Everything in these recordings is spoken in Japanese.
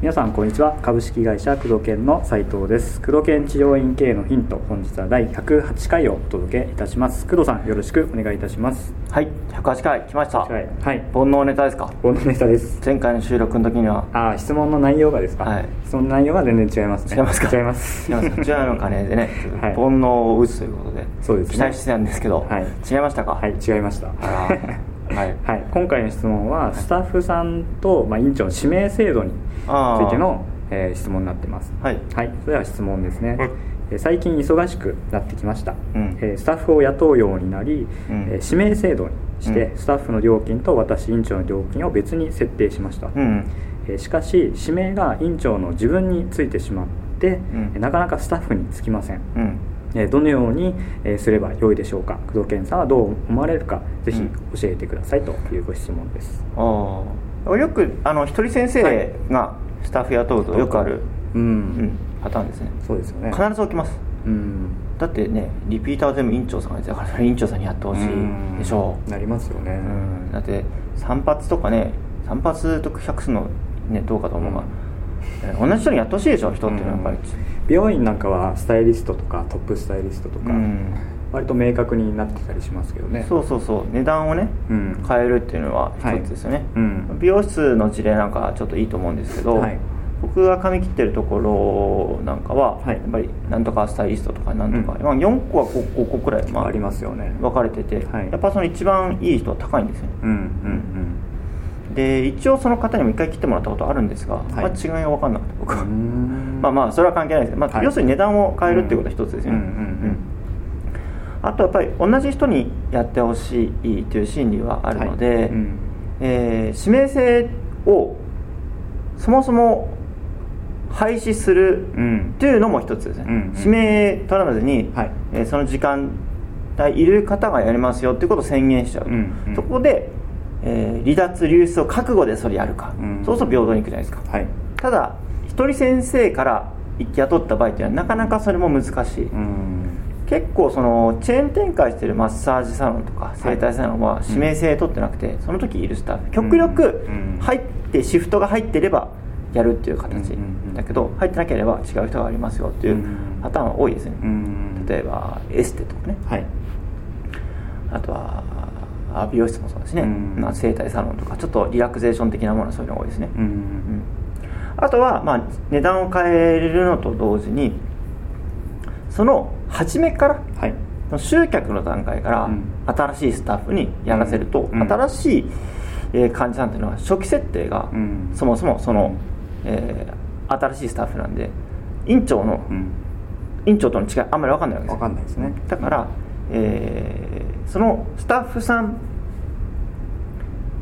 皆さんこんにちは。株式会社工藤研の斉藤です。工藤研治療院経営のヒント本日は第108回をお届けいたします。工藤さんよろしくお願いいたします。はい108回来ました。はい、はい、煩悩ネタですか？このネタです。前回の収録の時には。ああ質問の内容がですか、はい。質問の内容が全然違いますね。違いますか？違います。違いますか？10の金でね、はい。煩悩を打つということでそうですね。期待してたんですけど、はい。違いましたか？はい違いました。はい。はい、今回の質問はスタッフさんと、まあ、院長の指名制度についての、えー質問になってます。はい。はい、それでは質問ですね、は最近忙しくなってきました、うん。えースタッフを雇うようになり、うん。えー指名制度にして、うん。スタッフの料金と私院長の料金を別に設定しました、うんえーしかし指名が院長の自分についてしまって、なかなかスタッフにつきません、どのようにえーすればよいでしょうか？工藤健さんはどう思われるか？ぜひうん。教えてくださいというご質問です、ああよくあの一人先生がスタッフ雇うとよくある、うん。うんパターンですね。そうですよね。必ず起きます。うん。だってねリピーターは全部院長さんがやってたから院長さんにやってほしいでしょ。うなりますよね、うん。だって散髪とかね散髪と100するのねどうかと思うが、えー同じ人にやってほしいでしょ人っていうのはやっぱり、美容院なんかはスタイリストとかトップスタイリストとか、うん。割と明確になってたりしますけどね。そうそうそう。値段をね、うん。変えるっていうのははい一つですよね、うん。美容室の事例なんかはちょっといいと思うんですけど、はい。僕が髪切ってるところなんかは、はい。やっぱりなんとかスタイリストとかなんとか、うん。まあ、4個は 5, 5個くらい、まありますよね。分かれてて、はい。やっぱその一番いい人は高いんですよね。うんうんで一応その方にも一回切ってもらったことあるんですが、い。まあ、違いが分かんなくて僕は、うんうん。まあまあそれは関係ないです。まあはい。要するに値段を変えるっていうことは一つですよね、うんうんうん。あとやっぱり同じ人にやってほしいという心理はあるので、はい。うん。えー指名制をそもそも廃止するうん。というのも一つですね、うんうん。指名取らずに、はい。えーその時間帯いる方がやりますよっていうことを宣言しちゃうと、うんうん。そこで、えー離脱流出を覚悟でそれやるか、うん。そうすると平等にいくじゃないですか、はい。ただ一人先生から雇った場合っていうのはなかなかそれも難しい、うん。結構そのチェーン展開してるマッサージサロンとか整体サロンは指名制取ってなくて、その時いるスタッフ。極力うん。入ってシフトが入ってればやるっていう形だけど入ってなければ違う人がありますよっていううん。パターンは多いですね、うん。例えばエステとかね。はい。あとはあ美容室もそうですね、うん。まあ整体サロンとかちょっとリラクゼーション的なものはそういうのが多いですね、ううん。んあとは、まあ、値段を変えるのと同時にその初めからはい。集客の段階からうん。新しいスタッフにやらせると、うん。新しい、えー患者さんっていうのは初期設定が、うん。そもそもその、えー新しいスタッフなんで院長の、うん。院長との違いあんまり分かんないわけです分かんないですね。だから、えーそのスタッフさん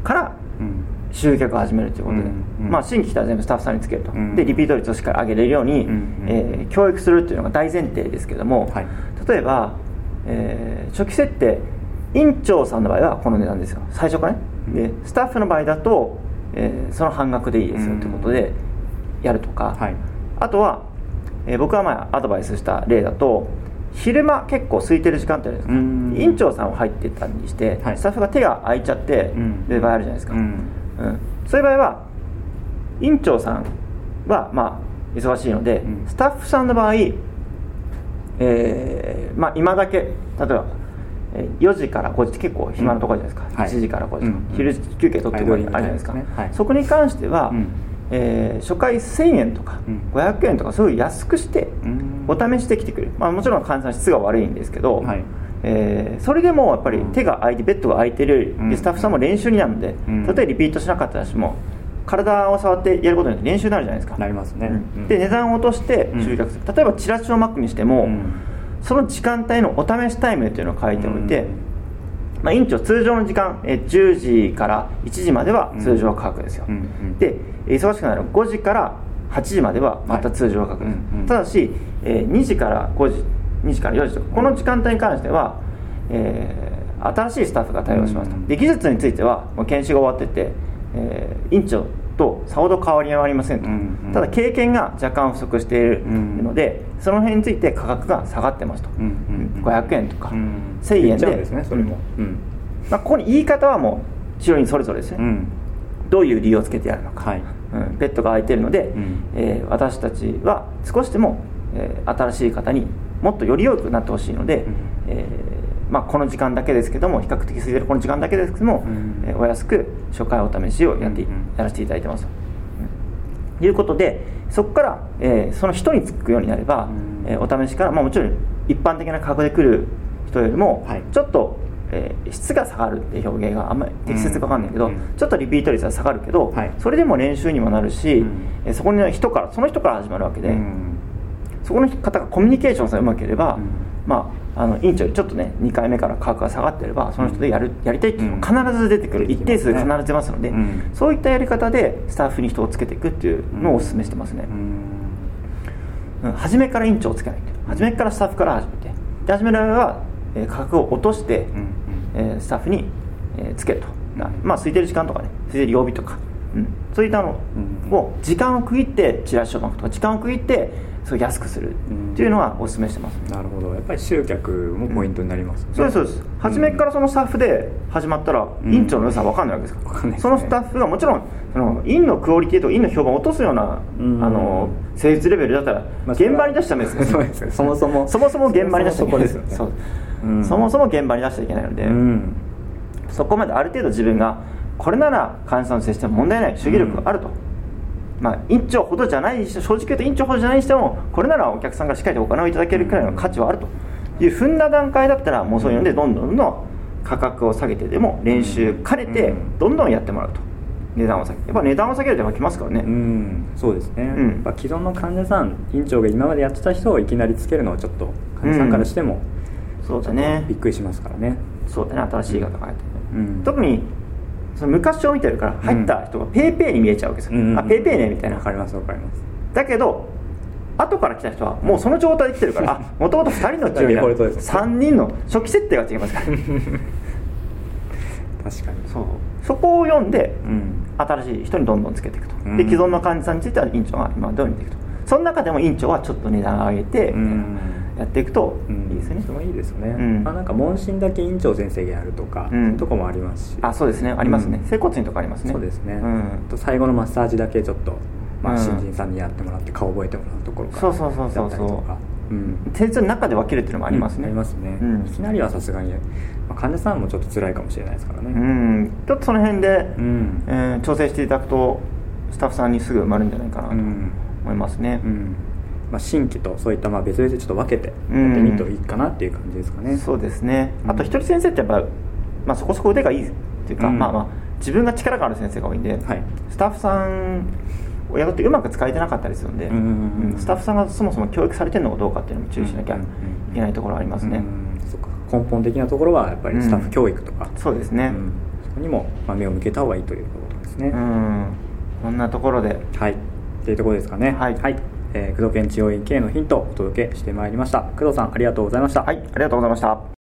からうん。集客を始めるということで、まあ、新規来たら全部スタッフさんにつけると、うん。でリピート率をしっかり上げれるように、えー教育するっていうのが大前提ですけども、はい。例えば、えー初期設定院長さんの場合はこの値段ですよ。最初からね、でスタッフの場合だと、えーその半額でいいですよということでやるとか、はい。あとは、えー僕が前アドバイスした例だと昼間結構空いてる時間ってあるじゃないですうん。か院長さんを入ってたりして、はい。スタッフが手が空いちゃってうん。る場合あるじゃないですか、うん。うん。そういう場合は院長さんはまあ忙しいので、うん。スタッフさんの場合、えーまあ、今だけ例えばえー4時から5時って結構暇なところじゃないですか、はい。1時から5時。とか、うん昼休憩取ってくるあるじゃないですか、はい。はい。そこに関しては、うんえー初回1000円とかうん。500円とかそういう安くしてうん。お試しできてくれる、まあ、もちろん患者さん質が悪いんですけど、はい。えーそれでもやっぱり手が空いてベッドが空いてる、スタッフさんも練習になるので、うん。たとえリピートしなかったとしても体を触ってやることによって練習になるじゃないですか。なりますね。うん。うん。で値段を落として集客する、例えばチラシをマックにしても、うん。その時間帯のお試しタイムっていうのを書いておいて、まあ、院長通常の時間、えー10時から1時までは通常価格ですよ、うんうん。で忙しくなる5時から8時まではまた通常価格です、はいうんうん。ただし、えー2時から5時2時から4時とかこの時間帯に関しては、えー新しいスタッフが対応しますと、うん。で技術についてはもう研修が終わってて、えー院長とさほど変わりはありませんと、うんうん。ただ経験が若干不足しているうんので、その辺について価格が下がってますと、うんうんうん。500円とか、うん1000円で。ねそれも。うん。まあ、ここに言い方はもう治療院それぞれですね、うん。どういう理由をつけてやるのか、はい。うん、ベッドが空いているので、ん。えー私たちは少しでも、えー新しい方にもっとより良くなってほしいので、うん。えーまあ、この時間だけですけども比較的空いてるこの時間だけですけども、うん。えーお安く初回お試しをやってい、うんうん。やらせていただいてます。と、うんいうことでそこから、えーその人につくようになれば、うん。えーお試しから、まあ、もちろん一般的な価格で来る人よりも、はい。ちょっと、えー質が下がるって表現があんまり適切か分かんないけど、うん。ちょっとリピート率は下がるけど、はい。それでも練習にもなるし、うん。えーそこに人からその人から始まるわけで、うん。そこの方がコミュニケーションさえうまければ、うん。まあ、あの院長よりちょっとね2回目から価格が下がってればその人でやるやりたいっていうのが必ず出てくる、うん一定数必ず出ますので、うん。そういったやり方でスタッフに人をつけていくっていうのをお勧めしてますね、うん。うん。初めから院長をつけないと。初めからスタッフから始めて。で初めの場合は、えー価格を落として、うんえースタッフに、えーつけると、なまあ空いてる時間とかね空いてる曜日とか、うん、そういったのうん。を時間を区切ってチラシを巻くとか時間を区切ってそう安くするっていうのはお勧めしてます、なるほど。やっぱり集客もポイントになります。よねそうですそうです。初めからそのスタッフで始まったら、ん。院長の良さは分かんないわけですから。わかんないですね。そのスタッフがもちろんその院のクオリティと院の評判を落とすような、うん。あの施術レベルだったら、まあ現場に出しちゃダメですよ そうですよそもそもそもそも現場に出しちゃいけないそもそもそこですよね。そう。うん。そもそも現場に出しちゃいけないので、うん。そこまである程度自分がこれなら患者さんと接しても問題ない。主義力があると、まあ、院長ほどじゃない正直言うと院長ほどじゃないにしてもこれならお客さんがしっかりとお金をいただけるくらいの価値はあると。いう踏んだ段階だったらもうそういうのでどん。どんどんどん価格を下げてでも練習兼ねてうん。どんどんやってもらうと。値段を下げて。やっぱ値段を下げるとやっぱきますからね、うん。そうですね、うん。既存の患者さん院長が今までやってた人をいきなりつけるのはちょっと患者さんからしても、そうだね。びっくりしますからね。そうだね。新しい方が入ってる、うん。特にその昔を見てるから入った人がペーペーに見えちゃうわけですよ、うん。あペーペーねみたいなわかりますわかりますだけど後から来た人はもうその状態で来てるからもともと2人の治療デフォルトですね。3人の初期設定が違いますから。確かに。そう。そこを読んでうん。新しい人にどんどんつけていくと、うん。で既存の患者さんについては院長が今どう見ていくと。その中でも院長はちょっと値段を上げてうんやっていくとうん。いいですよね、それもいいですよね、うん。まあ、なんか問診だけ院長先生がやるとか、うん。そういうとこもありますし。あそうですね。ありますね、うん。整骨院とかありますね。そうですね、うん。あと最後のマッサージだけちょっと、まあ、うん。新人さんにやってもらって顔覚えてもらうところからそうそうそうそうやったりとか。うん。施術の中で分けるっていうのもありますね、ありますね、うん。いきなりはさすがに、まあ、患者さんもちょっと辛いかもしれないですからね。うん。ちょっとその辺で、うん。えー調整していただくとスタッフさんにすぐ埋まるんじゃないかなとうん。思いますね、うんまあ、新規とそういったまあ別々でちょっと分けてやってうん。みるといいかなっていう感じですかね、そうですね、うん。あと一人先生ってやっぱ、まあ、そこそこ腕がいいっていうか、うん。まあまあ自分が力がある先生が多いんで、はい。スタッフさんを雇ってうまく使えてなかったりするんで、うんうんうんうん。スタッフさんがそもそも教育されてるのかどうかっていうのも注意しなきゃいけないところはありますね、根本的なところはやっぱりスタッフ教育とか、そうですね。うん。そこにもまあ目を向けた方がいいということですね、うん。こんなところで。はい。っていうところですかね。はいえー工藤県治療院経営のヒントをお届けしてまいりました。工藤さんありがとうございました。はいありがとうございました。